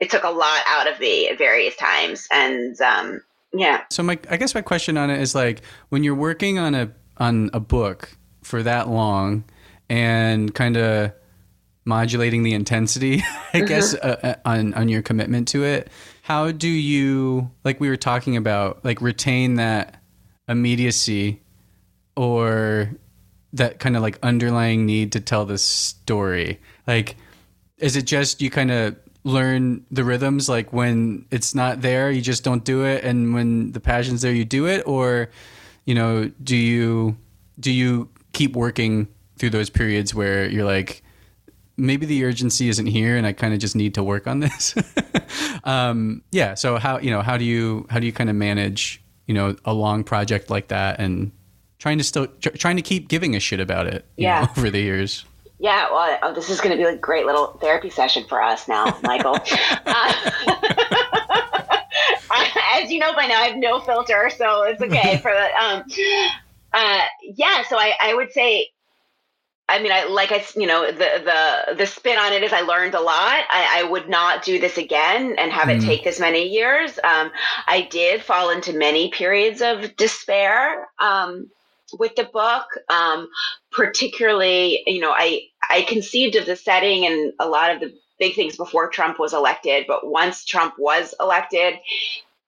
[SPEAKER 2] it took a lot out of me at various times, and um, yeah.
[SPEAKER 1] So my, I guess my question on it is like when you're working on a on a book for that long and kind of modulating the intensity, I guess, uh, uh, on on your commitment to it. How do you like we were talking about like retain that immediacy or that kind of like underlying need to tell the story? Like, is it just you kind of learn the rhythms like when it's not there you just don't do it and when the passion's there you do it? Or you know do you do you keep working through those periods where you're like maybe the urgency isn't here and i kind of just need to work on this? Um yeah so how you know how do you how do you kind of manage you know a long project like that and trying to still tr- trying to keep giving a shit about it
[SPEAKER 2] Yeah.
[SPEAKER 1] know, over the years
[SPEAKER 2] Yeah, well, oh, this is going to be a great little therapy session for us now, Michael. uh, as you know by now, I have no filter, so it's okay for the. Um, uh, yeah, so I, I would say, I mean, I like I you know, the the the spin on it is I learned a lot. I, I would not do this again and have it
[SPEAKER 1] Mm.
[SPEAKER 2] take this many years. Um, I did fall into many periods of despair. Um, with the book, um, particularly, you know, I I conceived of the setting and a lot of the big things before Trump was elected, but once Trump was elected,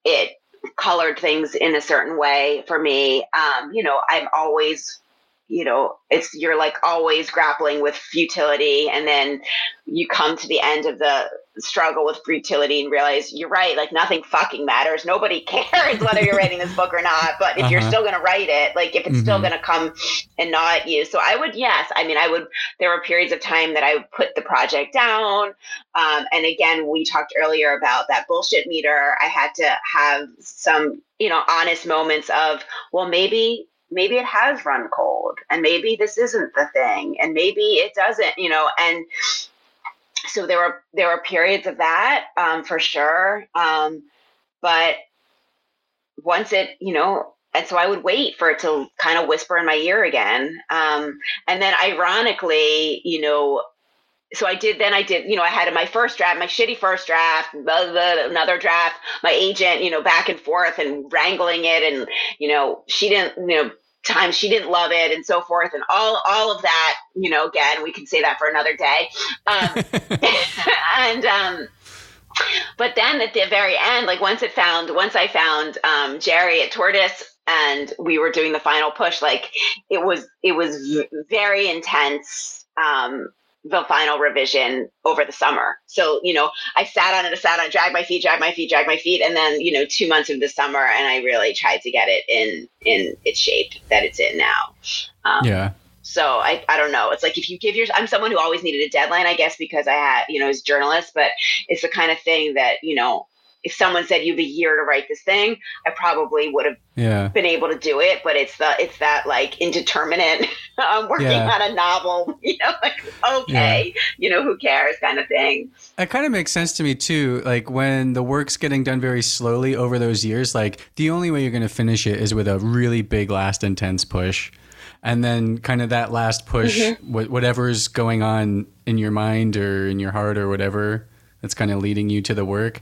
[SPEAKER 2] it colored things in a certain way for me. Um, you know, I'm always, you know, it's you're like always grappling with futility, and then you come to the end of the struggle with futility and realize you're right. Like nothing fucking matters. Nobody cares whether you're writing this book or not. But if uh-huh. you're still going to write it, like if it's mm-hmm. still going to come and gnaw at you. So I would, yes. I mean, I would. There were periods of time that I would put the project down. Um, and again, we talked earlier about that bullshit meter. I had to have some, you know, honest moments of, well, maybe maybe it has run cold and maybe this isn't the thing and maybe it doesn't you know and so there were there were periods of that um, for sure um, but once it you know and so i would wait for it to kind of whisper in my ear again um, and then ironically you know so I did. Then I did. You know, I had my first draft, my shitty first draft, blah, blah, another draft. My agent, you know, back and forth and wrangling it, and you know, she didn't. You know, times she didn't love it and so forth. And all all of that you know again we can say that for another day. Um, and um but then at the very end like once it found once i found um, jerry at tortoise and we were doing the final push like it was it was very intense um the final revision over the summer. So, you know, I sat on it, I sat on it, dragged my feet, dragged my feet, dragged my feet, and then, you know, two months of the summer, and I really tried to get it in in its shape that it's in now.
[SPEAKER 1] Um, yeah.
[SPEAKER 2] So I, I don't know. It's like if you give your, I'm someone who always needed a deadline, I guess, because I had, you know, as journalist, but it's the kind of thing that, you know, if someone said you have a year to write this thing, I probably would have yeah. been able to do it. But it's the it's that like indeterminate. I'm working yeah. on a novel, you know, like okay, yeah. you know, who cares, kind of thing.
[SPEAKER 1] It kind of makes sense to me too. Like when the work's getting done very slowly over those years, like the only way you're going to finish it is with a really big last intense push. And then, kind of that last push, mm-hmm. whatever's going on in your mind or in your heart or whatever that's kind of leading you to the work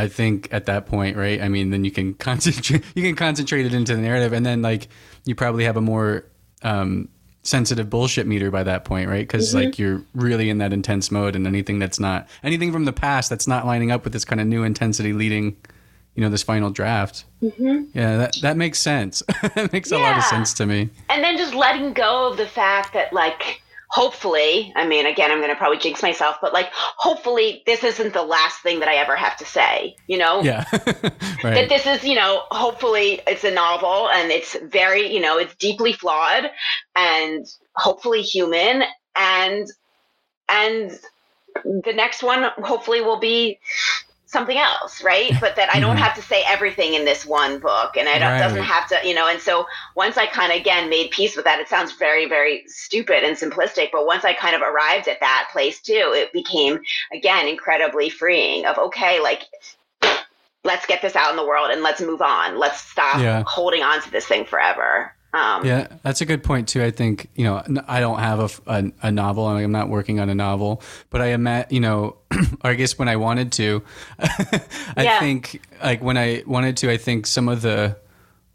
[SPEAKER 1] I think at that point, right? I mean, then you can concentrate you can concentrate it into the narrative, and then like you probably have a more um, sensitive bullshit meter by that point, right? Because mm-hmm. like you're really in that intense mode, and anything that's not anything from the past that's not lining up with this kind of new intensity leading, you know, this final draft. Mm-hmm. Yeah, that that makes sense. it makes yeah. a lot of sense to me.
[SPEAKER 2] And then just letting go of the fact that like hopefully, I mean, again, I'm going to probably jinx myself, but like, hopefully, this isn't the last thing that I ever have to say, you know?
[SPEAKER 1] Yeah.
[SPEAKER 2] right. That this is, you know, hopefully it's a novel and it's very, you know, it's deeply flawed and hopefully human. And, and the next one hopefully will be something else, right? But that I don't mm-hmm. have to say everything in this one book, and it right. doesn't have to, you know. And so once I kind of again made peace with that, it sounds very, very stupid and simplistic, but once I kind of arrived at that place too, it became again incredibly freeing. Of okay, like let's get this out in the world and let's move on. Let's stop yeah. holding on to this thing forever.
[SPEAKER 1] Um, yeah, that's a good point too. I think you know I don't have a, a, a novel. I'm not working on a novel, but I am at you know, or I guess when I wanted to, I yeah. think like when I wanted to, I think some of the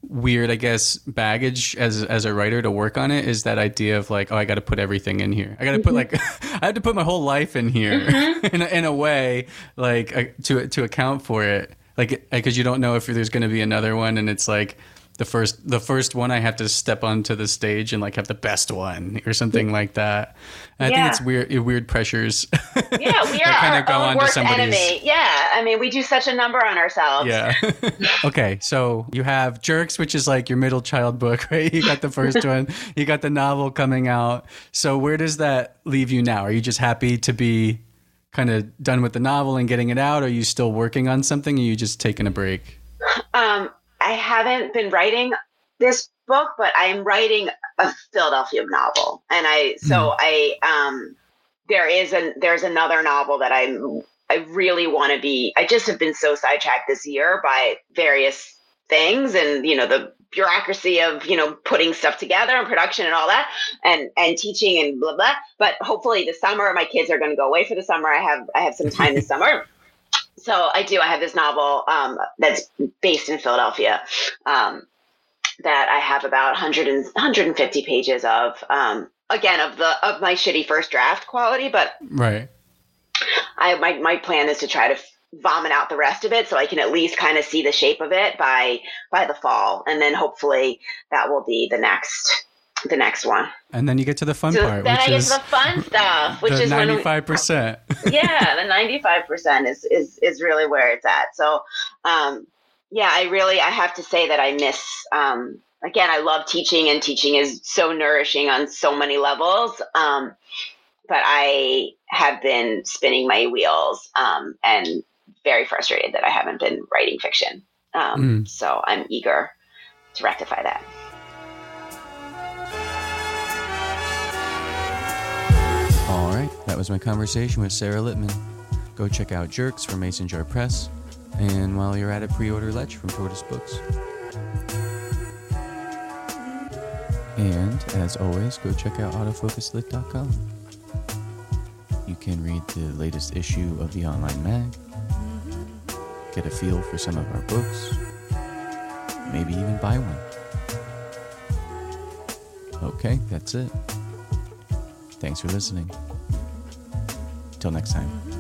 [SPEAKER 1] weird, I guess, baggage as as a writer to work on it is that idea of like, oh, I got to put everything in here. I got to mm-hmm. put like, I have to put my whole life in here mm-hmm. in a, in a way like uh, to to account for it, like because you don't know if there's going to be another one, and it's like the first the first one I have to step onto the stage and like have the best one or something like that. I yeah. think it's weird weird pressures.
[SPEAKER 2] Yeah, we are kind of go on worst enemy. Yeah, I mean we do such a number on ourselves.
[SPEAKER 1] Yeah. okay, so you have Jerks, which is like your middle child book, right? You got the first one, you got the novel coming out. So where does that leave you now? Are you just happy to be kind of done with the novel and getting it out? Or are you still working on something? Or are you just taking a break?
[SPEAKER 2] Um, I haven't been writing this book, but I am writing a Philadelphia novel, and I so mm. I um there is an there's another novel that I'm I really want to be. I just have been so sidetracked this year by various things, and you know the bureaucracy of you know putting stuff together and production and all that and and teaching and blah blah but hopefully this summer my kids are going to go away for the summer i have i have some time this summer so I do. I have this novel um, that's based in Philadelphia um, that I have about 100 and, 150 pages of. Um, again, of the of my shitty first draft quality, but
[SPEAKER 1] right.
[SPEAKER 2] I my my plan is to try to vomit out the rest of it so I can at least kind of see the shape of it by by the fall, and then hopefully that will be the next the next one.
[SPEAKER 3] And then you get to the fun
[SPEAKER 2] So
[SPEAKER 3] part,
[SPEAKER 2] then
[SPEAKER 3] which
[SPEAKER 2] I get to the fun stuff, which is when
[SPEAKER 3] ninety-five percent.
[SPEAKER 2] yeah, the ninety five percent is is is really where it's at. So, um, yeah, I really I have to say that I miss. Um, again, I love teaching, and teaching is so nourishing on so many levels. Um, but I have been spinning my wheels um, and very frustrated that I haven't been writing fiction. Um, So I'm eager to rectify that.
[SPEAKER 3] That was my conversation with Sara Lippmann. Go check out Jerks from Mason Jar Press, and while you're at it, pre-order Lech from Tortoise Books. And as always, go check out autofocuslit.com. You can read the latest issue of the online mag, get a feel for some of our books, maybe even buy one. Okay, that's it. Thanks for listening. Till next time.